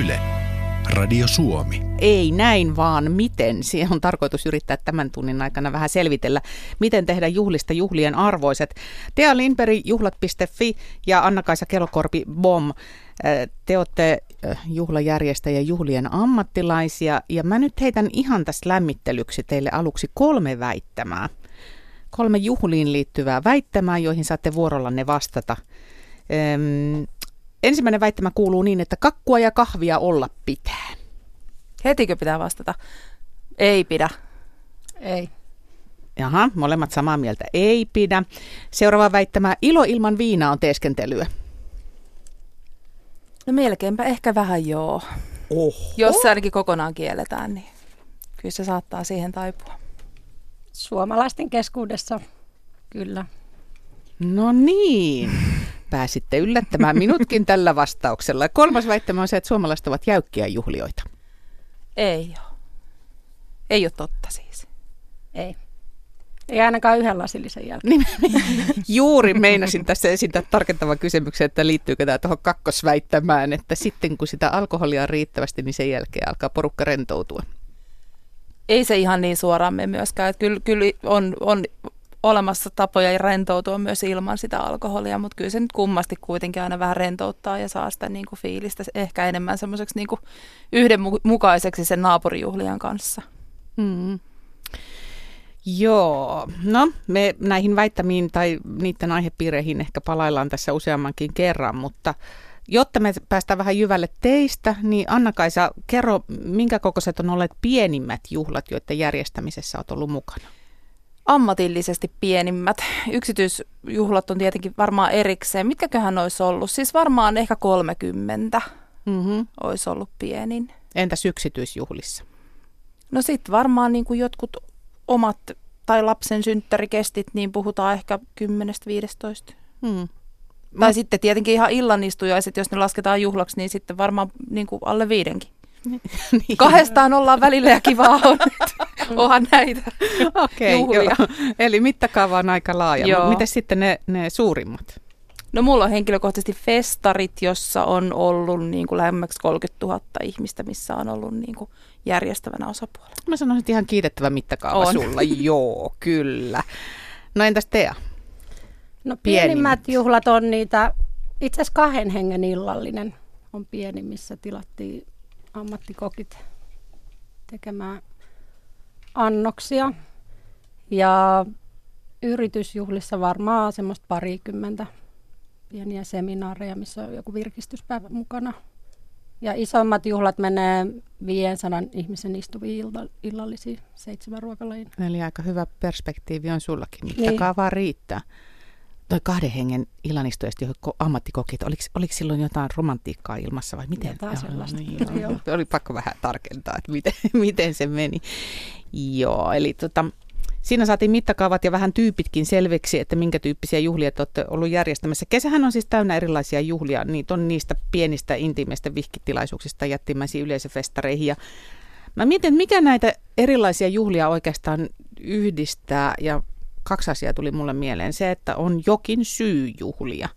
Yle. Radio Suomi. Ei näin, vaan miten. Siihen on tarkoitus yrittää tämän tunnin aikana vähän selvitellä, miten tehdä juhlista juhlien arvoiset. Tea Lindberg, juhlat.fi ja Anna-Kaisa Kelokorpi, BOM. Te olette juhlajärjestäjä juhlien ammattilaisia ja mä nyt heitän ihan tässä lämmittelyksi teille aluksi kolme väittämää. Kolme juhliin liittyvää väittämää, joihin saatte vuorollanne vastata. Ensimmäinen väittämä kuuluu niin, että kakkua ja kahvia olla pitää. Hetikö pitää vastata? Ei pidä. Ei. Jaha, molemmat samaa mieltä. Ei pidä. Seuraava väittämä. Ilo ilman viinaa on teeskentelyä. No melkeinpä ehkä vähän joo. Oho. Jos se ainakin kokonaan kielletään, niin kyllä se saattaa siihen taipua. Suomalaisten keskuudessa kyllä. No niin pääsitte yllättämään minutkin tällä vastauksella. Kolmas väittämä on se, että suomalaiset ovat jäykkiä juhlioita. Ei ole. Ei ole totta siis. Ei. Ei ainakaan yhden lasillisen jälkeen. Juuri meinasin tässä esittää tarkentavan kysymyksen, että liittyykö tämä tuohon kakkosväittämään, että sitten kun sitä alkoholia on riittävästi, niin sen jälkeen alkaa porukka rentoutua. Ei se ihan niin suoraan mene myöskään. Että kyllä, kyllä on, on olemassa tapoja rentoutua myös ilman sitä alkoholia, mutta kyllä se nyt kummasti kuitenkin aina vähän rentouttaa ja saa sitä niin kuin fiilistä ehkä enemmän semmoiseksi niin yhdenmukaiseksi sen naapurijuhlian kanssa. Mm. Joo, no me näihin väittämiin tai niiden aihepiireihin ehkä palaillaan tässä useammankin kerran, mutta jotta me päästään vähän jyvälle teistä, niin Anna-Kaisa, kerro, minkä kokoiset on olleet pienimmät juhlat, joiden järjestämisessä olet ollut mukana? Ammatillisesti pienimmät. Yksityisjuhlat on tietenkin varmaan erikseen. Mitkäköhän olisi ollut? Siis varmaan ehkä 30 mm-hmm. olisi ollut pienin. Entäs yksityisjuhlissa? No sitten varmaan niin kuin jotkut omat tai lapsen synttärikestit, niin puhutaan ehkä 10-15. Hmm. Tai mm. sitten tietenkin ihan illanistujaiset, jos ne lasketaan juhlaksi, niin sitten varmaan niin kuin alle viidenkin. niin. Kahdestaan ollaan välillä ja kivaa on. Onhan näitä okay, juhlia. Eli mittakaava on aika laaja. Miten sitten ne, ne suurimmat? No mulla on henkilökohtaisesti festarit, jossa on ollut niin kuin lähemmäksi 30 000 ihmistä, missä on ollut niin kuin järjestävänä osapuolella. Mä sanoisin, että ihan kiitettävä mittakaava on. sulla. Joo, kyllä. No entäs Tea? No pienimmät juhlat on niitä, itse asiassa kahden hengen illallinen on pieni, missä tilattiin ammattikokit tekemään annoksia. Ja yritysjuhlissa varmaan semmoista parikymmentä pieniä seminaareja, missä on joku virkistyspäivä mukana. Ja isommat juhlat menee 500 ihmisen istuviin illallisiin seitsemän ruokalajin. Eli aika hyvä perspektiivi on sullakin. Niin. riittää toi kahden hengen illanistuesti, johon ammattikokit, oliko, oliko silloin jotain romantiikkaa ilmassa vai miten? Jotain sellaista. Niin, joo. Oli pakko vähän tarkentaa, että miten, miten se meni. Joo, eli tota, siinä saatiin mittakaavat ja vähän tyypitkin selviksi, että minkä tyyppisiä juhlia te olette ollut järjestämässä. Kesähän on siis täynnä erilaisia juhlia, niitä on niistä pienistä intiimeistä vihkitilaisuuksista jättimäisiin yleisöfestareihin. Ja mä mietin, mikä näitä erilaisia juhlia oikeastaan yhdistää ja kaksi asiaa tuli mulle mieleen. Se, että on jokin syy juhlia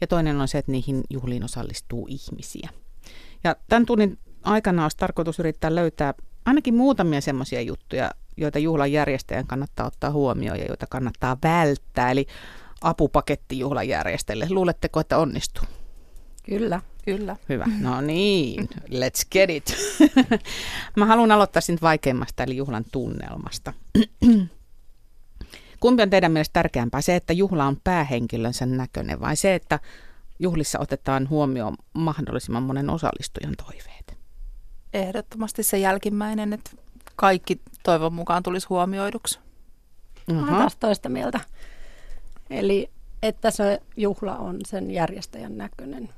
ja toinen on se, että niihin juhliin osallistuu ihmisiä. Ja tämän tunnin aikana olisi tarkoitus yrittää löytää ainakin muutamia semmoisia juttuja, joita juhlan järjestäjän kannattaa ottaa huomioon ja joita kannattaa välttää. Eli apupaketti juhlan järjestäjille. Luuletteko, että onnistuu? Kyllä. Kyllä. Hyvä. No niin, let's get it. Mä haluan aloittaa siitä vaikeimmasta, eli juhlan tunnelmasta. Kumpi on teidän mielestä tärkeämpää, se, että juhla on päähenkilönsä näköinen vai se, että juhlissa otetaan huomioon mahdollisimman monen osallistujan toiveet? Ehdottomasti se jälkimmäinen, että kaikki toivon mukaan tulisi huomioiduksi. Uh-huh. Mä taas toista mieltä. Eli että se juhla on sen järjestäjän näköinen.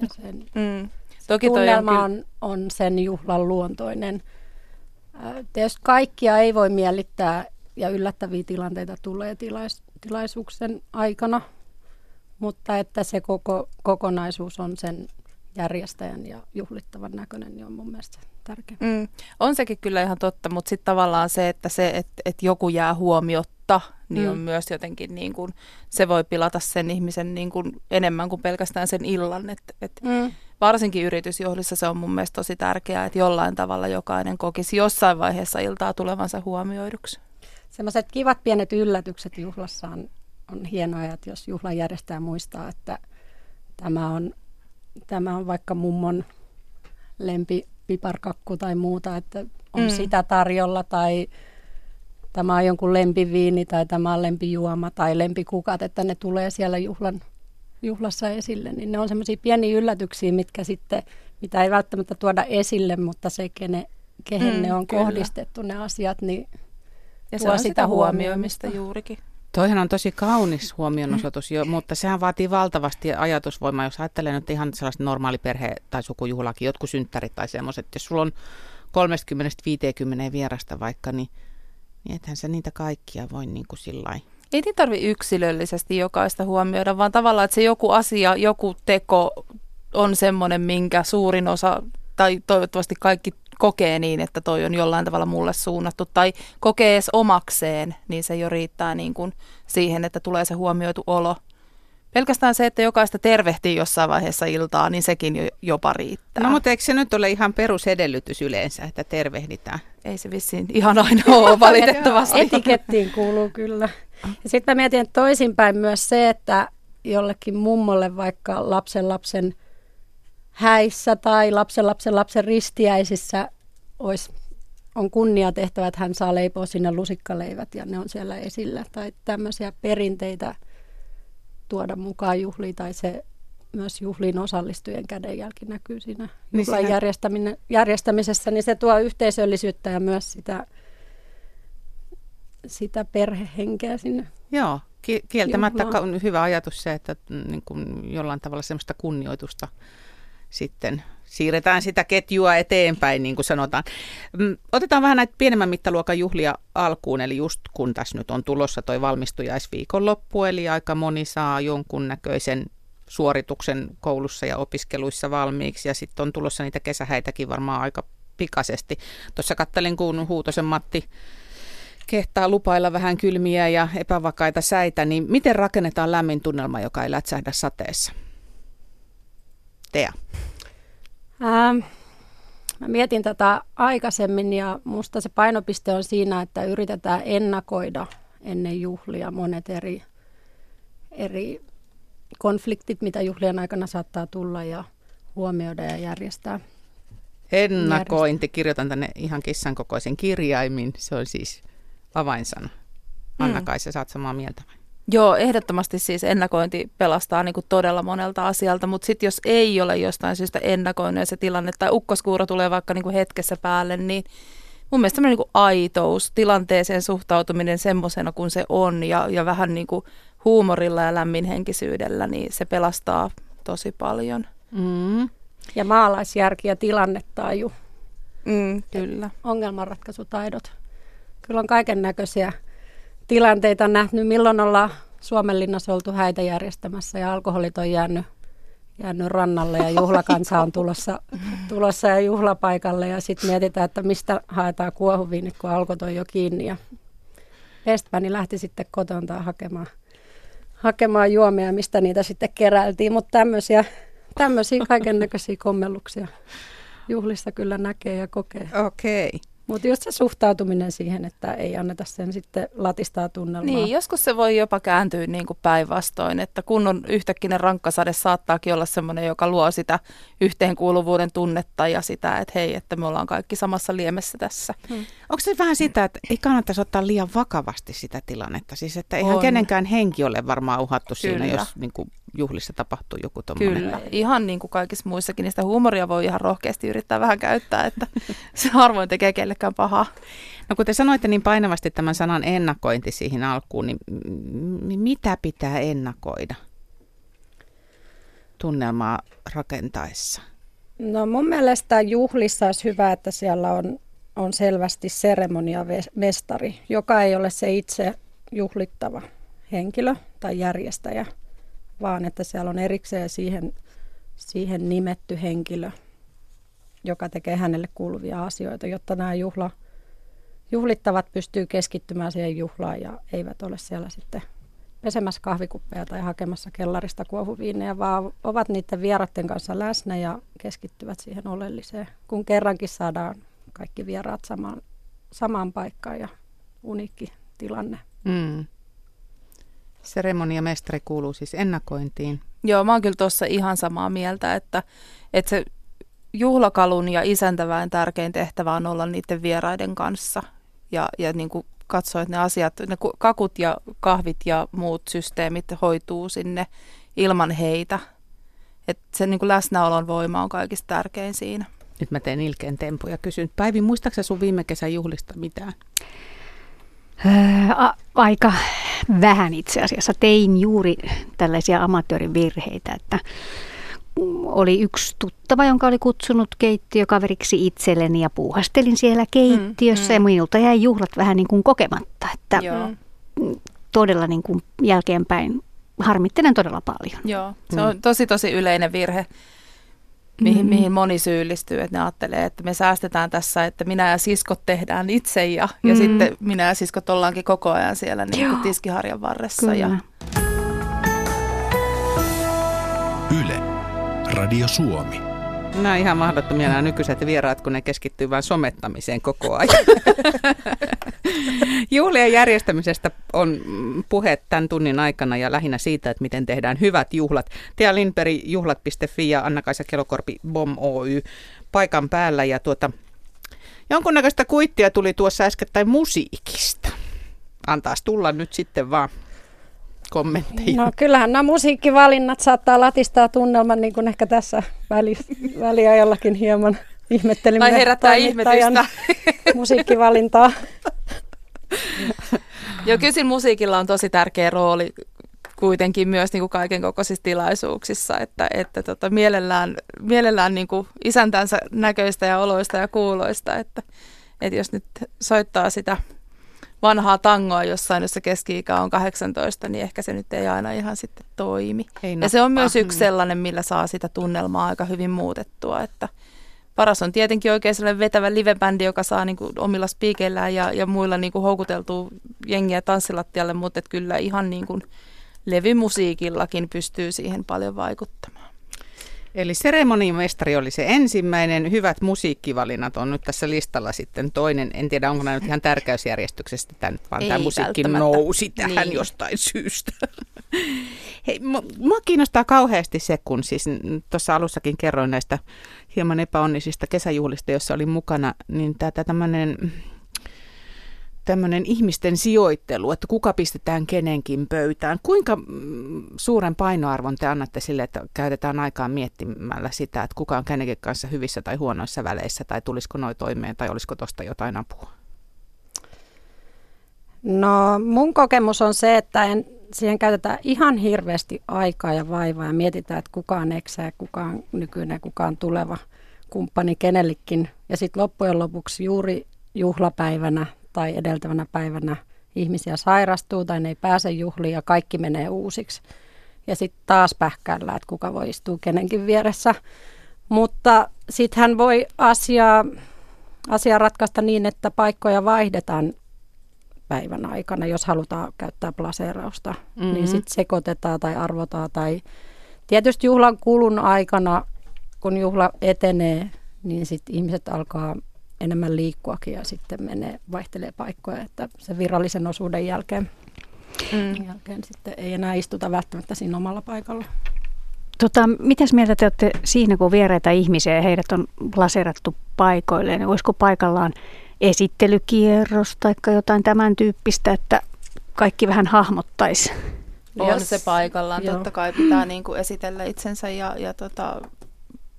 Ja sen mm. Toki tunnelma on, on, on sen juhlan luontoinen. Tietysti kaikkia ei voi miellyttää ja yllättäviä tilanteita tulee tilais, tilaisuuksen aikana, mutta että se koko, kokonaisuus on sen järjestäjän ja juhlittavan näköinen, niin on mun mielestä tärkeä. Mm, on sekin kyllä ihan totta, mutta sitten tavallaan se, että se, että, että joku jää huomiotta, niin mm. on myös jotenkin niin kuin, se voi pilata sen ihmisen niin kuin enemmän kuin pelkästään sen illan. Että, että mm. varsinkin yritysjuhlissa se on mun mielestä tosi tärkeää, että jollain tavalla jokainen kokisi jossain vaiheessa iltaa tulevansa huomioiduksi. Semmoiset kivat pienet yllätykset juhlassa on, on hienoja, että jos juhlan järjestää muistaa, että tämä on, tämä on vaikka mummon lempi piparkakku tai muuta, että on mm. sitä tarjolla tai tämä on jonkun lempiviini tai tämä on lempijuoma tai lempikukat, että ne tulee siellä juhlan, juhlassa esille, niin ne on semmoisia pieniä yllätyksiä, mitkä sitten, mitä ei välttämättä tuoda esille, mutta se, kene, kehen mm, ne on kyllä. kohdistettu ne asiat, niin ja tuo sitä, sitä huomioimista juurikin. Toihan on tosi kaunis huomionosoitus, jo, mutta sehän vaatii valtavasti ajatusvoimaa, jos ajattelee nyt ihan sellaista normaali perhe- tai sukujuhlakin, jotkut synttärit tai semmoiset. Jos sulla on 30-50 vierasta vaikka, niin, niin ethän sä niitä kaikkia voi niin kuin sillä Ei niin tarvi yksilöllisesti jokaista huomioida, vaan tavallaan, että se joku asia, joku teko on semmoinen, minkä suurin osa tai toivottavasti kaikki kokee niin, että toi on jollain tavalla mulle suunnattu tai kokee edes omakseen, niin se jo riittää niin kuin siihen, että tulee se huomioitu olo. Pelkästään se, että jokaista tervehtii jossain vaiheessa iltaa, niin sekin jo, jopa riittää. No mutta eikö se nyt ole ihan perusedellytys yleensä, että tervehditään? Ei se vissiin ihan aina ole valitettavasti. Etikettiin kuuluu kyllä. Ja sitten mä mietin että toisinpäin myös se, että jollekin mummolle vaikka lapsen lapsen häissä tai lapsen lapsen lapsen ristiäisissä olisi, on kunnia tehtävä, että hän saa leipoa sinne lusikkaleivät ja ne on siellä esillä. Tai tämmöisiä perinteitä tuoda mukaan juhliin tai se myös juhliin osallistujien kädenjälki näkyy siinä niin juhlan niin järjestämisessä, niin se tuo yhteisöllisyyttä ja myös sitä, sitä perhehenkeä sinne. Joo, kieltämättä on hyvä ajatus se, että mm, niin kuin jollain tavalla semmoista kunnioitusta sitten siirretään sitä ketjua eteenpäin, niin kuin sanotaan. Mm, otetaan vähän näitä pienemmän mittaluokan juhlia alkuun, eli just kun tässä nyt on tulossa toi valmistujaisviikonloppu, eli aika moni saa jonkunnäköisen suorituksen koulussa ja opiskeluissa valmiiksi, ja sitten on tulossa niitä kesähäitäkin varmaan aika pikaisesti. Tuossa kattelin, kun Huutosen Matti kehtaa lupailla vähän kylmiä ja epävakaita säitä, niin miten rakennetaan lämmin tunnelma, joka ei lätsähdä sateessa? Tea? Ähm, mä mietin tätä aikaisemmin ja musta se painopiste on siinä, että yritetään ennakoida ennen juhlia monet eri, eri konfliktit, mitä juhlien aikana saattaa tulla ja huomioida ja järjestää. Ennakointi, kirjoitan tänne ihan kissan kokoisen kirjaimin, se on siis avainsana. Anna-Kaisa, mm. saat samaa mieltä vai? Joo, ehdottomasti siis ennakointi pelastaa niin kuin todella monelta asialta, mutta sitten jos ei ole jostain syystä ennakoinut se tilanne tai ukkoskuuro tulee vaikka niin kuin hetkessä päälle, niin mun mielestä niin kuin aitous, tilanteeseen suhtautuminen semmoisena kuin se on ja, ja vähän niin kuin huumorilla ja lämminhenkisyydellä, niin se pelastaa tosi paljon. Mm. Ja maalaisjärki ja tilannetaju. Mm, kyllä. Ongelmanratkaisutaidot. Kyllä on kaiken näköisiä tilanteita nähnyt, milloin ollaan Suomenlinnassa oltu häitä järjestämässä ja alkoholit on jäänyt, jäänyt rannalle ja juhlakansa on tulossa, tulossa ja juhlapaikalle ja sitten mietitään, että mistä haetaan kuohuviinit, kun alkot on jo kiinni ja Westmani lähti sitten kotontaan hakemaan, hakemaan juomia, mistä niitä sitten keräiltiin, mutta tämmöisiä, tämmöisiä kaiken näköisiä kommelluksia juhlissa kyllä näkee ja kokee. Okei. Okay. Mutta just se suhtautuminen siihen, että ei anneta sen sitten latistaa tunnelmaa. Niin, joskus se voi jopa kääntyä niin kuin päinvastoin, että kunnon yhtäkkinen rankkasade saattaakin olla sellainen, joka luo sitä yhteenkuuluvuuden tunnetta ja sitä, että hei, että me ollaan kaikki samassa liemessä tässä. Hmm. Onko se vähän sitä, että ei kannattaisi ottaa liian vakavasti sitä tilannetta? Siis että eihän on. kenenkään henki ole varmaan uhattu Kyllä. siinä, jos niin kuin juhlissa tapahtuu joku tuommoinen. Kyllä, ihan niin kuin kaikissa muissakin, niin sitä huumoria voi ihan rohkeasti yrittää vähän käyttää, että se harvoin tekee kellekään pahaa. No kun te sanoitte niin painavasti tämän sanan ennakointi siihen alkuun, niin mitä pitää ennakoida tunnelmaa rakentaessa? No mun mielestä juhlissa olisi hyvä, että siellä on, on selvästi seremoniamestari, joka ei ole se itse juhlittava henkilö tai järjestäjä – vaan että siellä on erikseen siihen, siihen nimetty henkilö, joka tekee hänelle kuuluvia asioita, jotta nämä juhla, juhlittavat pystyy keskittymään siihen juhlaan ja eivät ole siellä sitten pesemässä kahvikuppeja tai hakemassa kellarista kuohuviinejä, vaan ovat niiden vieraiden kanssa läsnä ja keskittyvät siihen oleelliseen, kun kerrankin saadaan kaikki vieraat samaan, samaan paikkaan ja uniikki tilanne. Mm. Seremoniamestari kuuluu siis ennakointiin. Joo, mä oon kyllä tuossa ihan samaa mieltä, että, että se juhlakalun ja isäntävään tärkein tehtävä on olla niiden vieraiden kanssa ja, ja niin kuin katsoa, että ne asiat, ne kakut ja kahvit ja muut systeemit hoituu sinne ilman heitä. Että se niin kuin läsnäolon voima on kaikista tärkein siinä. Nyt mä teen ilkeen tempu ja kysyn, Päivi, muistaaksä sun viime kesän juhlista mitään? Öö, aika vähän itse asiassa. Tein juuri tällaisia amatöörivirheitä, että oli yksi tuttava, jonka oli kutsunut keittiökaveriksi itselleni ja puuhastelin siellä keittiössä mm, mm. ja minulta jäi juhlat vähän niin kuin kokematta, että Joo. todella niin kuin jälkeenpäin harmittelen todella paljon. Joo, se on tosi tosi yleinen virhe, mihin, mm. mihin moni syyllistyy, että ne ajattelee, että me säästetään tässä, että minä ja siskot tehdään itse ja, mm. ja sitten minä ja siskot ollaankin koko ajan siellä niin kuin tiskiharjan varressa. Kyllä. Ja... Yle. Radio Suomi. Nämä on ihan mahdottomia nämä nykyiset vieraat, kun ne keskittyy vain somettamiseen koko ajan. Juhlien järjestämisestä on puhe tämän tunnin aikana ja lähinnä siitä, että miten tehdään hyvät juhlat. Tia Lindberg, juhlat.fi ja Anna-Kaisa Kelokorpi, BOM Oy paikan päällä. Ja tuota, jonkunnäköistä kuittia tuli tuossa äskettäin musiikista. Antaas tulla nyt sitten vaan kommentteja? No kyllähän nämä musiikkivalinnat saattaa latistaa tunnelman, niin kuin ehkä tässä väli, väliajallakin hieman ihmettelimme. Tai herättää ihmetystä. musiikkivalintaa. Joo, kyllä musiikilla on tosi tärkeä rooli kuitenkin myös niin kuin kaiken kokoisissa tilaisuuksissa, että, että tota, mielellään, mielellään niin kuin isäntänsä näköistä ja oloista ja kuuloista, että, että jos nyt soittaa sitä vanhaa tangoa jossain, jossa keski-ikä on 18, niin ehkä se nyt ei aina ihan sitten toimi. Ei ja se on myös yksi sellainen, millä saa sitä tunnelmaa aika hyvin muutettua, että paras on tietenkin oikein sellainen vetävä livebändi, joka saa niin kuin omilla spiikeillään ja, ja muilla niin kuin houkuteltua jengiä tanssilattialle, mutta että kyllä ihan niin kuin levymusiikillakin pystyy siihen paljon vaikuttamaan. Eli seremonimestari oli se ensimmäinen. Hyvät musiikkivalinnat on nyt tässä listalla sitten toinen. En tiedä, onko nämä nyt ihan tärkeysjärjestyksestä, tämä nyt vaan Ei tämä musiikki nousi tähän niin. jostain syystä. Hei, mua kiinnostaa kauheasti se, kun siis tuossa alussakin kerroin näistä hieman epäonnisista kesäjuhlista, jossa oli mukana, niin tämä tämmöinen tämmöinen ihmisten sijoittelu, että kuka pistetään kenenkin pöytään. Kuinka mm, suuren painoarvon te annatte sille, että käytetään aikaa miettimällä sitä, että kuka on kenenkin kanssa hyvissä tai huonoissa väleissä, tai tulisiko noin toimeen, tai olisiko tuosta jotain apua? No mun kokemus on se, että en, siihen käytetään ihan hirveästi aikaa ja vaivaa ja mietitään, että kuka on eksä kuka on nykyinen, kuka on tuleva kumppani kenellekin. Ja sitten loppujen lopuksi juuri juhlapäivänä tai edeltävänä päivänä ihmisiä sairastuu tai ne ei pääse juhliin ja kaikki menee uusiksi. Ja sitten taas pähkällä, että kuka voi istua kenenkin vieressä. Mutta sitten hän voi asiaa, asiaa ratkaista niin, että paikkoja vaihdetaan päivän aikana, jos halutaan käyttää plaseerausta. Niin mm-hmm. Niin sitten sekoitetaan tai arvotaan. Tai tietysti juhlan kulun aikana, kun juhla etenee, niin sitten ihmiset alkaa enemmän liikkuakin ja sitten menee, vaihtelee paikkoja, että se virallisen osuuden jälkeen, mm. jälkeen sitten ei enää istuta välttämättä siinä omalla paikalla. Tota, mitäs mieltä te olette siinä, kun vieraita ihmisiä ja heidät on laserattu paikoilleen, niin olisiko paikallaan esittelykierros tai jotain tämän tyyppistä, että kaikki vähän hahmottaisi? On se paikallaan, Joo. totta kai pitää niin kuin esitellä itsensä ja, ja tota,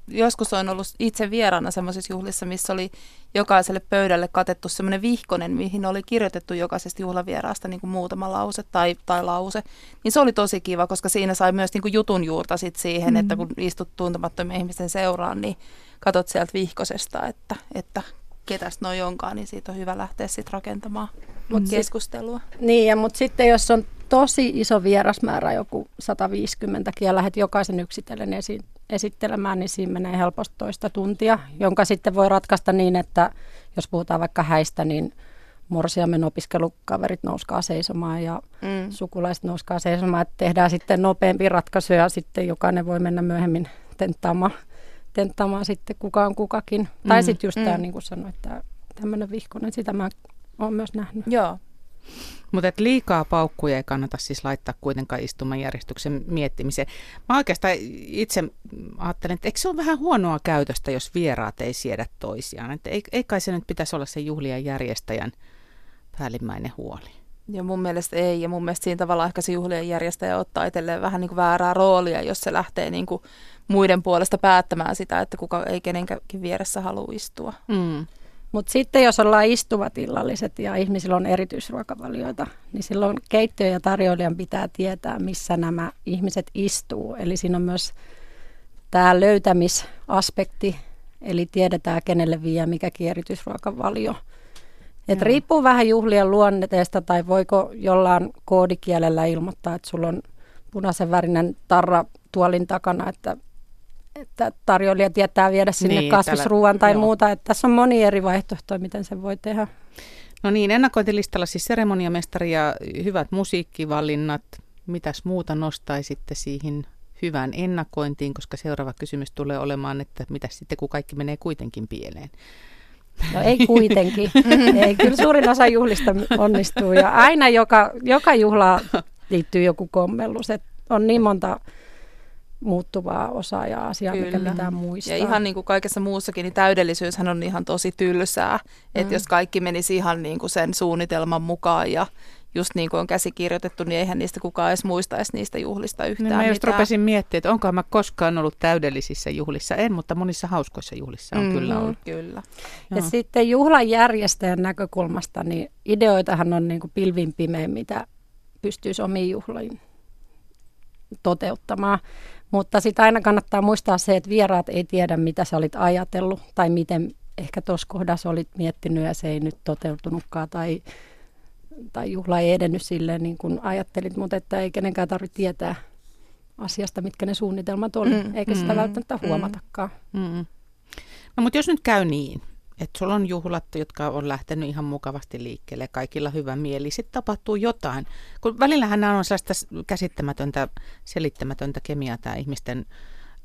joskus on ollut itse vieraana semmoisissa juhlissa, missä oli jokaiselle pöydälle katettu semmoinen vihkonen, mihin oli kirjoitettu jokaisesta juhlavieraasta niin kuin muutama lause tai, tai lause. Niin se oli tosi kiva, koska siinä sai myös niin kuin jutun juurta sit siihen, mm. että kun istut tuntemattomien ihmisten seuraan, niin katot sieltä vihkosesta, että, että ketäs noi onkaan, niin siitä on hyvä lähteä sitten rakentamaan Mut keskustelua. Sit, niin, ja, mutta sitten jos on tosi iso vierasmäärä, joku 150 ja lähdet jokaisen yksitellen esi- esittelemään, niin siinä menee helposti toista tuntia, jonka sitten voi ratkaista niin, että jos puhutaan vaikka häistä, niin morsiamen opiskelukaverit nouskaa seisomaan ja mm. sukulaiset nouskaa seisomaan, että tehdään sitten nopeampi ratkaisu ja sitten jokainen voi mennä myöhemmin tenttaamaan, tenttaamaan sitten kuka on kukakin. Mm. Tai sitten just mm. tämä, niin kuin sanoin, että tämmöinen vihkonen, sitä mä oon myös nähnyt. Joo. Mutta liikaa paukkuja ei kannata siis laittaa kuitenkaan istumajärjestyksen miettimiseen. Mä oikeastaan itse ajattelen, että eikö se ole vähän huonoa käytöstä, jos vieraat ei siedä toisiaan. Että ei, ei kai se nyt pitäisi olla se juhlien järjestäjän päällimmäinen huoli. Ja mun mielestä ei, ja mun mielestä siinä tavallaan ehkä se juhlien järjestäjä ottaa itselleen vähän niin kuin väärää roolia, jos se lähtee niin kuin muiden puolesta päättämään sitä, että kuka ei kenenkin vieressä halua istua. Mm. Mutta sitten jos ollaan istuvat illalliset ja ihmisillä on erityisruokavalioita, niin silloin keittiö ja tarjoilijan pitää tietää, missä nämä ihmiset istuu. Eli siinä on myös tämä löytämisaspekti, eli tiedetään kenelle vie mikäkin erityisruokavalio. Et riippuu vähän juhlien luonteesta tai voiko jollain koodikielellä ilmoittaa, että sulla on punaisen värinen tarra tuolin takana, että että tarjoilija tietää viedä sinne niin, kasvisruuan tai joo. muuta. Että tässä on moni eri vaihtoehtoja, miten se voi tehdä. No niin, ennakointilistalla siis seremoniamestari ja hyvät musiikkivalinnat. Mitäs muuta nostaisitte siihen hyvään ennakointiin, koska seuraava kysymys tulee olemaan, että mitä sitten kun kaikki menee kuitenkin pieleen? No ei kuitenkin. ei, kyllä suurin osa juhlista onnistuu ja aina joka, joka juhla liittyy joku kommellus. Et on niin monta muuttuvaa osaa ja asiaa, Kyllä. mikä pitää muistaa. Ja ihan niin kuin kaikessa muussakin, niin täydellisyyshän on ihan tosi tylsää. Mm. Että jos kaikki menisi ihan niin kuin sen suunnitelman mukaan ja just niin kuin on käsikirjoitettu, niin eihän niistä kukaan edes muistaisi niistä juhlista yhtään niin mä just mitään. rupesin miettimään, että onko mä koskaan ollut täydellisissä juhlissa. En, mutta monissa hauskoissa juhlissa on mm, kyllä ollut. Kyllä. Ja Joo. sitten juhlan järjestäjän näkökulmasta, niin ideoitahan on niin kuin pilvin pimeä, mitä pystyisi omiin juhliin toteuttamaan. Mutta sitten aina kannattaa muistaa se, että vieraat ei tiedä, mitä sä olit ajatellut tai miten ehkä tuossa kohdassa olit miettinyt ja se ei nyt toteutunutkaan tai, tai juhla ei edennyt silleen niin kuin ajattelit, mutta että ei kenenkään tarvitse tietää asiasta, mitkä ne suunnitelmat oli, mm, eikä sitä mm, välttämättä mm, huomatakaan. Mm. No mutta jos nyt käy niin, että sulla on juhlat, jotka on lähtenyt ihan mukavasti liikkeelle, kaikilla hyvä mieli, sitten tapahtuu jotain. Kun välillähän nämä on sellaista käsittämätöntä, selittämätöntä kemiaa tämä ihmisten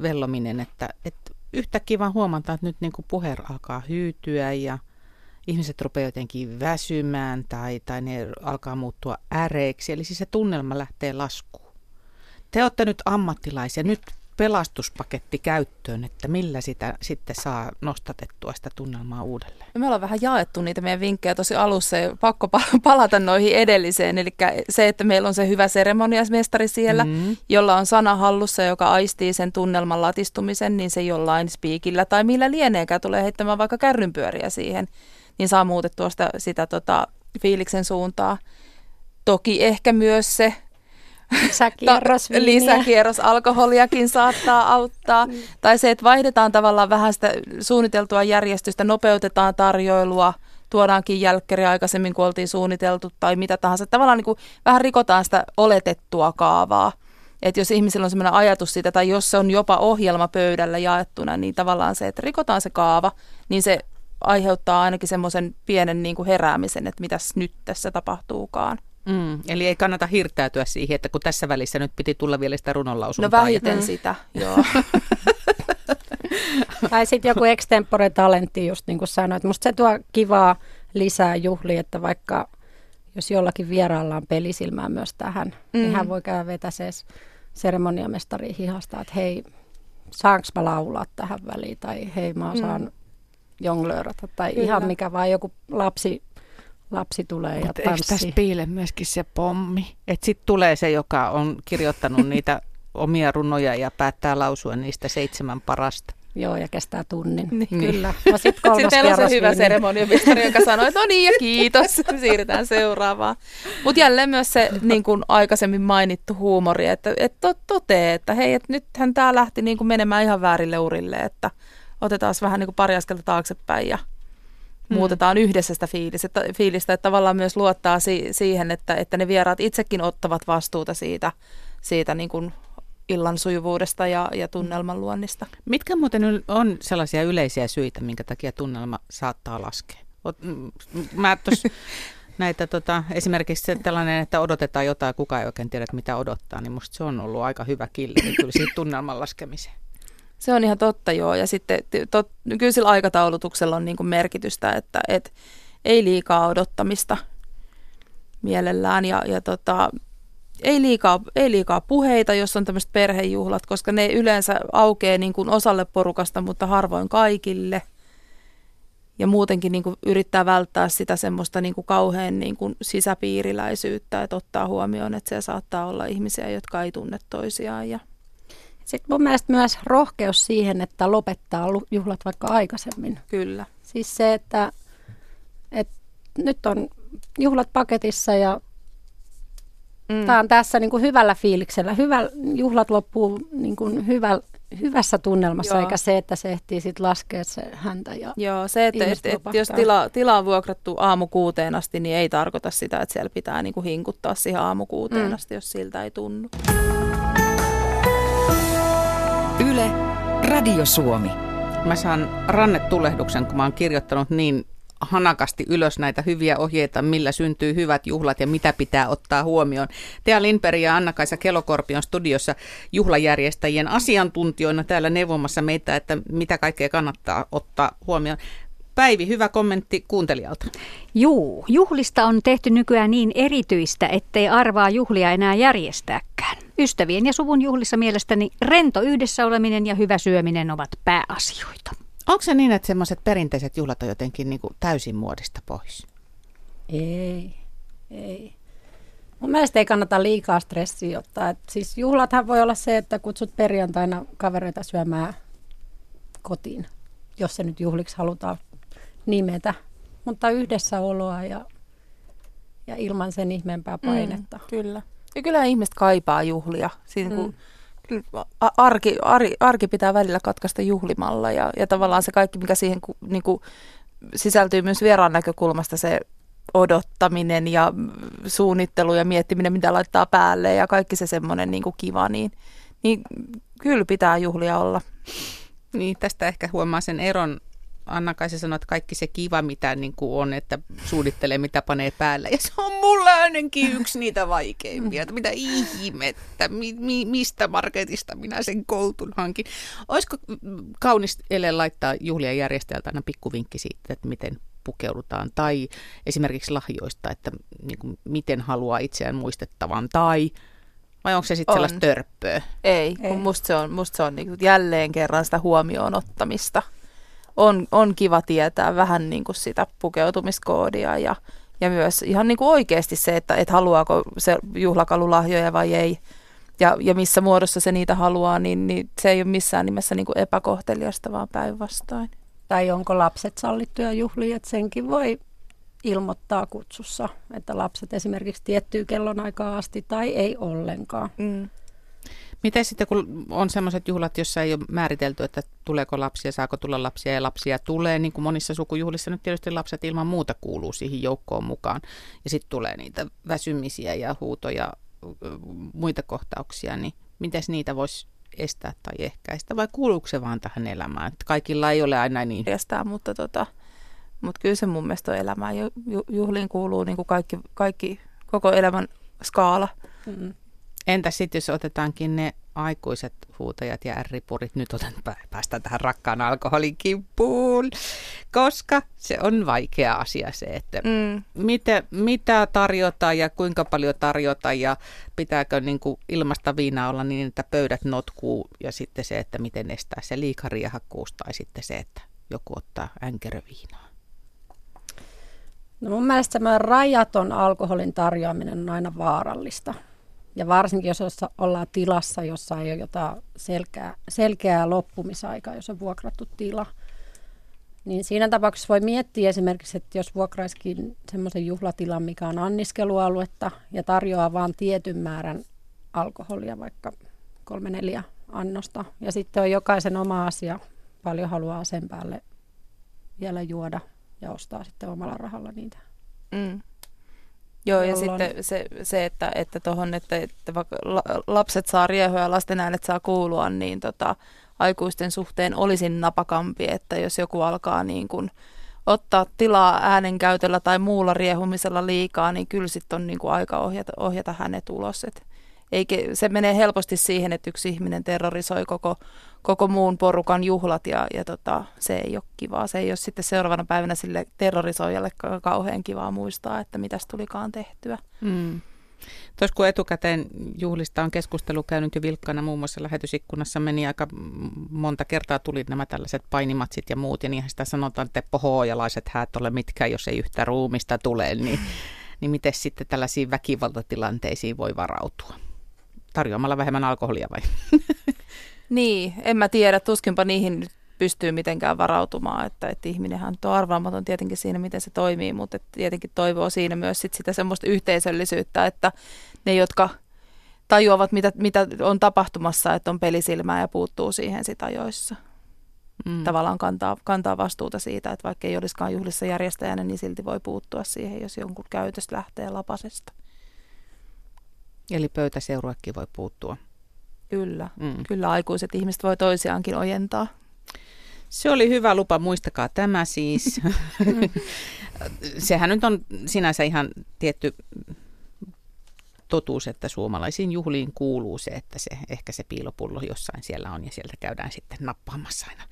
vellominen, että, että yhtäkkiä vaan huomataan, että nyt niin kuin alkaa hyytyä ja ihmiset rupeaa jotenkin väsymään tai, tai ne alkaa muuttua äreiksi. Eli siis se tunnelma lähtee laskuun. Te olette nyt ammattilaisia. Nyt pelastuspaketti käyttöön, että millä sitä sitten saa nostatettua sitä tunnelmaa uudelleen? Me ollaan vähän jaettu niitä meidän vinkkejä tosi alussa ja pakko palata noihin edelliseen. Eli se, että meillä on se hyvä seremoniasmestari siellä, mm-hmm. jolla on sana hallussa, joka aistii sen tunnelman latistumisen, niin se jollain spiikillä tai millä lieneekään tulee heittämään vaikka kärrynpyöriä siihen, niin saa muutettua sitä, sitä tota, fiiliksen suuntaa. Toki ehkä myös se Lisäkierros, lisäkierros alkoholiakin saattaa auttaa. Mm. Tai se, että vaihdetaan tavallaan vähän sitä suunniteltua järjestystä, nopeutetaan tarjoilua, tuodaankin jälkkäri aikaisemmin kuin oltiin suunniteltu tai mitä tahansa. Tavallaan niin kuin vähän rikotaan sitä oletettua kaavaa. Että jos ihmisillä on sellainen ajatus siitä, tai jos se on jopa ohjelma pöydällä jaettuna, niin tavallaan se, että rikotaan se kaava, niin se aiheuttaa ainakin semmoisen pienen niin kuin heräämisen, että mitäs nyt tässä tapahtuukaan. Mm, eli ei kannata hirtäytyä siihen, että kun tässä välissä nyt piti tulla vielä sitä runonlausuntaa. No vähiten ja... sitä, joo. tai sitten joku extempore talentti, just niin kuin sanoit. Musta se tuo kivaa lisää juhli, että vaikka jos jollakin vieraalla on pelisilmää myös tähän, mm. niin hän mm. voi käydä vetä se seremoniamestari hihasta, että hei, saanko mä laulaa tähän väliin, tai hei, mä osaan mm. jonglöörata, tai Kyllä. ihan mikä vaan joku lapsi lapsi tulee ja tanssii. tässä piile myöskin se pommi? Että sitten tulee se, joka on kirjoittanut niitä omia runoja ja päättää lausua niistä seitsemän parasta. Joo, ja kestää tunnin. Niin. Kyllä. No sit sitten on se hyvä seremoniamestari, joka sanoo, että no niin ja kiitos, siirrytään seuraavaan. Mutta jälleen myös se niin kuin aikaisemmin mainittu huumori, että, että totee, että hei, että nythän tämä lähti niin kuin menemään ihan väärille urille, että otetaan vähän niin kuin pari askelta taaksepäin ja mm. muutetaan yhdessä sitä fiilistä, fiilistä että tavallaan myös luottaa si- siihen, että, että ne vieraat itsekin ottavat vastuuta siitä, siitä niin kuin illan sujuvuudesta ja, ja tunnelman luonnista. Mitkä muuten on sellaisia yleisiä syitä, minkä takia tunnelma saattaa laskea? Mä tos, näitä tota, esimerkiksi tällainen, että odotetaan jotain, kuka ei oikein tiedä, mitä odottaa, niin musta se on ollut aika hyvä killi kyllä siitä tunnelman laskemiseen. Se on ihan totta, joo. Ja sitten tot, kyllä sillä aikataulutuksella on niin kuin merkitystä, että et, ei liikaa odottamista mielellään. Ja, ja tota, ei liikaa, ei liikaa puheita, jos on tämmöiset perhejuhlat, koska ne yleensä aukeaa niin kuin osalle porukasta, mutta harvoin kaikille. Ja muutenkin niin kuin yrittää välttää sitä semmoista niin kuin kauhean niin kuin sisäpiiriläisyyttä, että ottaa huomioon, että siellä saattaa olla ihmisiä, jotka ei tunne toisiaan. Ja... Sitten mun mielestä myös rohkeus siihen, että lopettaa juhlat vaikka aikaisemmin. Kyllä. Siis se, että, että nyt on juhlat paketissa ja Mm. Tämä on tässä niin kuin hyvällä fiiliksellä. Hyvä, juhlat loppuu niin kuin hyvä, hyvässä tunnelmassa, Joo. eikä se, että se ehtii sitten laskea se häntä. Ja Joo, se, että et, et, jos tila, tila on vuokrattu aamu kuuteen asti, niin ei tarkoita sitä, että siellä pitää niin kuin hinkuttaa siihen aamu kuuteen mm. asti, jos siltä ei tunnu. Yle, Radio Suomi. Mä saan rannetulehduksen, kun mä oon kirjoittanut niin hanakasti ylös näitä hyviä ohjeita, millä syntyy hyvät juhlat ja mitä pitää ottaa huomioon. Tea Lindberg ja Anna-Kaisa Kelokorpi on studiossa juhlajärjestäjien asiantuntijoina täällä neuvomassa meitä, että mitä kaikkea kannattaa ottaa huomioon. Päivi, hyvä kommentti kuuntelijalta. Juu, juhlista on tehty nykyään niin erityistä, ettei arvaa juhlia enää järjestääkään. Ystävien ja suvun juhlissa mielestäni rento yhdessä oleminen ja hyvä syöminen ovat pääasioita. Onko se niin, että semmoiset perinteiset juhlat on jotenkin niin kuin täysin muodista pois? Ei, ei. Mun mielestä ei kannata liikaa stressiä ottaa. Et siis juhlathan voi olla se, että kutsut perjantaina kavereita syömään kotiin, jos se nyt juhliksi halutaan nimetä. Mutta yhdessä oloa ja, ja ilman sen ihmeempää mm, painetta. Mm, kyllä. Ja kyllä ihmiset kaipaa juhlia. Siinä, mm. kun arki, arki, arki pitää välillä katkaista juhlimalla ja, ja tavallaan se kaikki, mikä siihen niin kuin, sisältyy myös vieraan näkökulmasta, se odottaminen ja suunnittelu ja miettiminen, mitä laittaa päälle ja kaikki se semmoinen niin kiva, niin, niin kyllä pitää juhlia olla. Niin, tästä ehkä huomaa sen eron Anna kai sanoi, että kaikki se kiva, mitä niin kuin on, että suunnittelee, mitä panee päälle. Ja se on mulla ainakin yksi niitä vaikeimpia. Että mitä ihmettä, mi, mi, mistä marketista minä sen koutun hankin. Olisiko kaunis ele laittaa juhlia järjestäjältä aina pikkuvinkki siitä, että miten pukeudutaan, tai esimerkiksi lahjoista, että niin kuin, miten haluaa itseään muistettavan, tai vai onko se sitten sellaista törppöä? Ei, Ei. kun musta se on, musta se on niin jälleen kerran sitä huomioon ottamista on, on kiva tietää vähän niin kuin sitä pukeutumiskoodia ja, ja myös ihan niin kuin oikeasti se, että et haluaako se juhlakalu lahjoja vai ei ja, ja missä muodossa se niitä haluaa, niin, niin se ei ole missään nimessä niin kuin epäkohteliasta, vaan päinvastoin. Tai onko lapset sallittuja juhlia, että senkin voi ilmoittaa kutsussa, että lapset esimerkiksi tiettyy kellonaikaa asti tai ei ollenkaan. Mm. Miten sitten, kun on sellaiset juhlat, joissa ei ole määritelty, että tuleeko lapsia, saako tulla lapsia ja lapsia tulee, niin kuin monissa sukujuhlissa nyt tietysti lapset ilman muuta kuuluu siihen joukkoon mukaan. Ja sitten tulee niitä väsymisiä ja huutoja, muita kohtauksia, niin miten niitä voisi estää tai ehkäistä vai kuuluuko se vaan tähän elämään? Että kaikilla ei ole aina niin. Estää, mutta, tota, mutta kyllä se mun mielestä on elämää. Juhliin kuuluu niin kuin kaikki, kaikki, koko elämän skaala. Mm. Entä sitten, jos otetaankin ne aikuiset huutajat ja ärripurit, nyt otan, päästään tähän rakkaan alkoholin kimppuun, koska se on vaikea asia se, että mm. mitä, mitä tarjota ja kuinka paljon tarjota ja pitääkö niin kuin ilmasta viinaa olla niin, että pöydät notkuu ja sitten se, että miten estää se liikariahakkuus tai sitten se, että joku ottaa änkäröviinaa. No mun mielestä tämä rajaton alkoholin tarjoaminen on aina vaarallista. Ja varsinkin, jos ollaan tilassa, jossa ei ole jotain selkeää, selkeää loppumisaikaa, jos on vuokrattu tila, niin siinä tapauksessa voi miettiä esimerkiksi, että jos vuokraisikin semmoisen juhlatilan, mikä on anniskelualuetta ja tarjoaa vain tietyn määrän alkoholia, vaikka kolme neljä annosta. Ja sitten on jokaisen oma asia, paljon haluaa sen päälle vielä juoda ja ostaa sitten omalla rahalla niitä. Mm. Joo, ja sitten se, se että, että, tohon, että, että lapset saa riehoja ja lasten äänet saa kuulua, niin tota, aikuisten suhteen olisin napakampi, että jos joku alkaa niin kuin ottaa tilaa äänenkäytöllä tai muulla riehumisella liikaa, niin kyllä sitten on niin kuin aika ohjata, ohjata hänet ulos. Et eikä, se menee helposti siihen, että yksi ihminen terrorisoi koko, koko muun porukan juhlat ja, ja tota, se ei ole kivaa. Se ei ole sitten seuraavana päivänä sille terrorisoijalle kauhean kivaa muistaa, että mitäs tulikaan tehtyä. Mm. Tuossa kun etukäteen juhlista on keskustelu käynyt jo vilkkana, muun muassa lähetysikkunassa meni aika monta kertaa tuli nämä tällaiset painimatsit ja muut, ja niinhän sitä sanotaan, että pohoojalaiset häät ole mitkä, jos ei yhtä ruumista tule, niin, niin miten sitten tällaisiin väkivaltatilanteisiin voi varautua? Tarjoamalla vähemmän alkoholia vai? Niin, en mä tiedä, tuskinpa niihin nyt pystyy mitenkään varautumaan, että, että ihminenhän on arvaamaton tietenkin siinä, miten se toimii, mutta että tietenkin toivoo siinä myös sit sitä semmoista yhteisöllisyyttä, että ne, jotka tajuavat, mitä, mitä on tapahtumassa, että on pelisilmää ja puuttuu siihen sitä ajoissa. Mm. Tavallaan kantaa, kantaa vastuuta siitä, että vaikka ei olisikaan juhlissa järjestäjänä, niin silti voi puuttua siihen, jos jonkun käytös lähtee lapasesta. Eli pöytäseuruekin voi puuttua. Kyllä, mm. kyllä aikuiset ihmiset voi toisiaankin ojentaa. Se oli hyvä lupa, muistakaa tämä siis. Sehän nyt on sinänsä ihan tietty totuus, että suomalaisiin juhliin kuuluu se, että se, ehkä se piilopullo jossain siellä on ja sieltä käydään sitten nappaamassa aina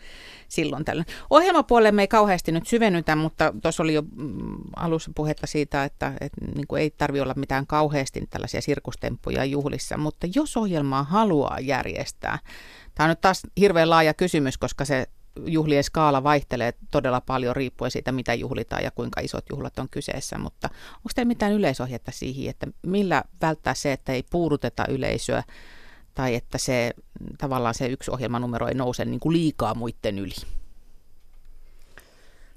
silloin tällöin. Ohjelmapuolelle me ei kauheasti nyt syvennytä, mutta tuossa oli jo mm, alussa puhetta siitä, että, että niin kuin ei tarvitse olla mitään kauheasti tällaisia sirkustemppuja juhlissa, mutta jos ohjelmaa haluaa järjestää, tämä on nyt taas hirveän laaja kysymys, koska se juhlien skaala vaihtelee todella paljon riippuen siitä, mitä juhlitaan ja kuinka isot juhlat on kyseessä, mutta onko teillä mitään yleisohjetta siihen, että millä välttää se, että ei puuduteta yleisöä tai että se tavallaan se yksi ohjelmanumero ei nouse niin kuin liikaa muiden yli?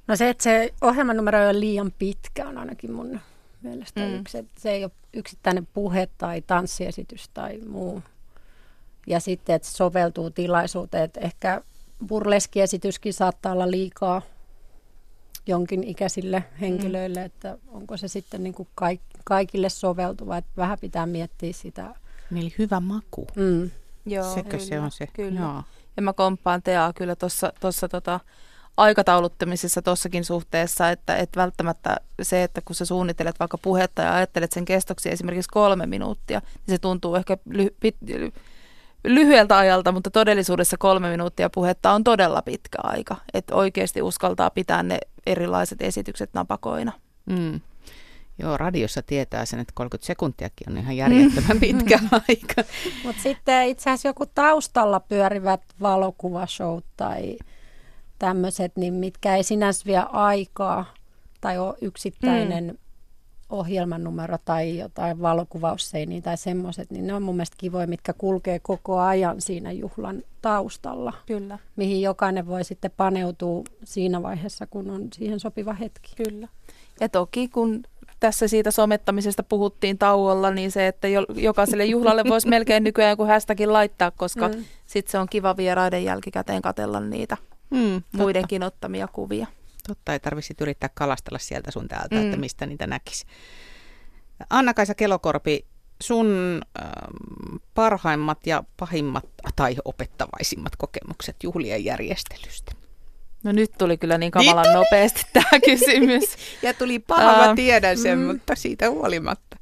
No se, että se ohjelmanumero ei ole liian pitkä on ainakin mun mielestä mm. yksi. Että se ei ole yksittäinen puhe tai tanssiesitys tai muu. Ja sitten, että se soveltuu tilaisuuteen, että ehkä burleskiesityskin saattaa olla liikaa jonkin ikäisille henkilöille, mm. että onko se sitten niin kuin kaik, kaikille soveltuva, että vähän pitää miettiä sitä. Eli hyvä maku. Mm. Joo, Sekö kyllä, se on se? Kyllä. Joo. Ja mä komppaan Teaa kyllä tuossa tota, aikatauluttamisessa tuossakin suhteessa, että et välttämättä se, että kun sä suunnittelet vaikka puhetta ja ajattelet sen kestoksi esimerkiksi kolme minuuttia, niin se tuntuu ehkä ly- pit- lyhyeltä ajalta, mutta todellisuudessa kolme minuuttia puhetta on todella pitkä aika. Että oikeasti uskaltaa pitää ne erilaiset esitykset napakoina. Mm. Joo, radiossa tietää sen, että 30 sekuntiakin on ihan järjettömän mm. pitkä aika. Mutta sitten itse asiassa joku taustalla pyörivät valokuvashow tai tämmöiset, niin mitkä ei sinänsä vie aikaa tai ole yksittäinen mm ohjelmanumero tai jotain valokuvausseiniä tai semmoiset, niin ne on mun mielestä kivoja, mitkä kulkee koko ajan siinä juhlan taustalla. Kyllä. Mihin jokainen voi sitten paneutua siinä vaiheessa, kun on siihen sopiva hetki. Kyllä. Ja toki kun tässä siitä somettamisesta puhuttiin tauolla, niin se, että jokaiselle juhlalle voisi melkein nykyään joku hästäkin laittaa, koska mm. sitten se on kiva vieraiden jälkikäteen katella niitä mm, muidenkin ottamia kuvia. Totta, ei tarvitse yrittää kalastella sieltä sun täältä, mm. että mistä niitä näkisi. Anna-Kaisa Kelokorpi, sun äh, parhaimmat ja pahimmat tai opettavaisimmat kokemukset juhlien järjestelystä? No nyt tuli kyllä niin kamalan niin nopeasti tämä kysymys. ja tuli paha, mä tiedän sen, mm. mutta siitä huolimatta.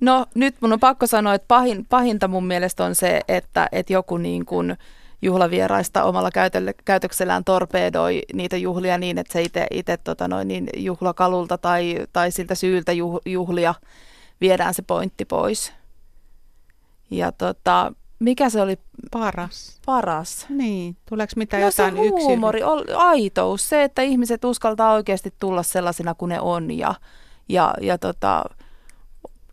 No nyt mun on pakko sanoa, että pahin, pahinta mun mielestä on se, että, että joku niin kuin, juhlavieraista omalla käytölle, käytöksellään torpedoi niitä juhlia niin, että se itse tota noin, niin juhlakalulta tai, tai siltä syyltä juhlia viedään se pointti pois. Ja tota, mikä se oli paras? Paras. Niin, tuleeko mitään no jotain se huumori, yksilö? aitous, se, että ihmiset uskaltaa oikeasti tulla sellaisina kuin ne on ja, ja, ja tota,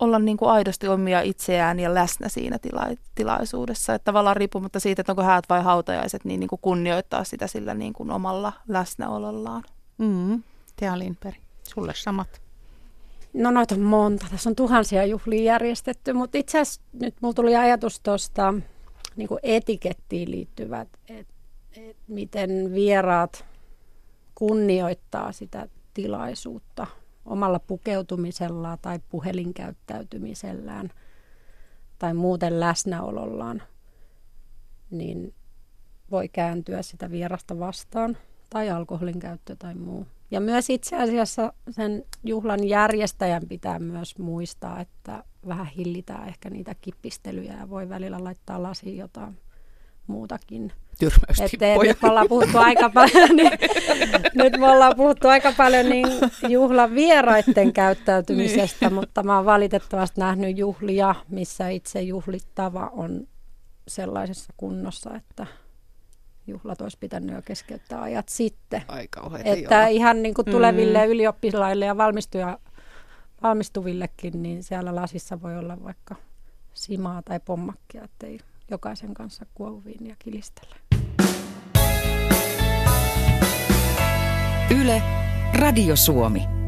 olla niin kuin aidosti omia itseään ja läsnä siinä tila- tilaisuudessa. Että tavallaan riippumatta siitä, että onko häät vai hautajaiset, niin, niin kuin kunnioittaa sitä sillä niin kuin omalla läsnäolollaan. Mm. Tea Lindberg, sulle samat. No noita on monta. Tässä on tuhansia juhlia järjestetty, mutta itse asiassa nyt mulla tuli ajatus tuosta niin etikettiin liittyvät, että et miten vieraat kunnioittaa sitä tilaisuutta – omalla pukeutumisellaan tai puhelinkäyttäytymisellään tai muuten läsnäolollaan, niin voi kääntyä sitä vierasta vastaan tai alkoholin käyttö tai muu. Ja myös itse asiassa sen juhlan järjestäjän pitää myös muistaa, että vähän hillitään ehkä niitä kippistelyjä ja voi välillä laittaa lasiin jotain muutakin. Että nyt me ollaan puhuttu aika paljon, niin, nyt me ollaan puhuttu aika paljon niin juhlan vieraiden käyttäytymisestä, niin. mutta mä oon valitettavasti nähnyt juhlia, missä itse juhlittava on sellaisessa kunnossa, että juhlat olisi pitänyt jo keskeyttää ajat sitten. Aika Että joo. ihan niin kuin tuleville mm. ylioppilaille ja valmistuja, valmistuvillekin, niin siellä lasissa voi olla vaikka simaa tai pommakkia, ettei jokaisen kanssa kuohuviin ja kilistellä. Yle, Radio Suomi.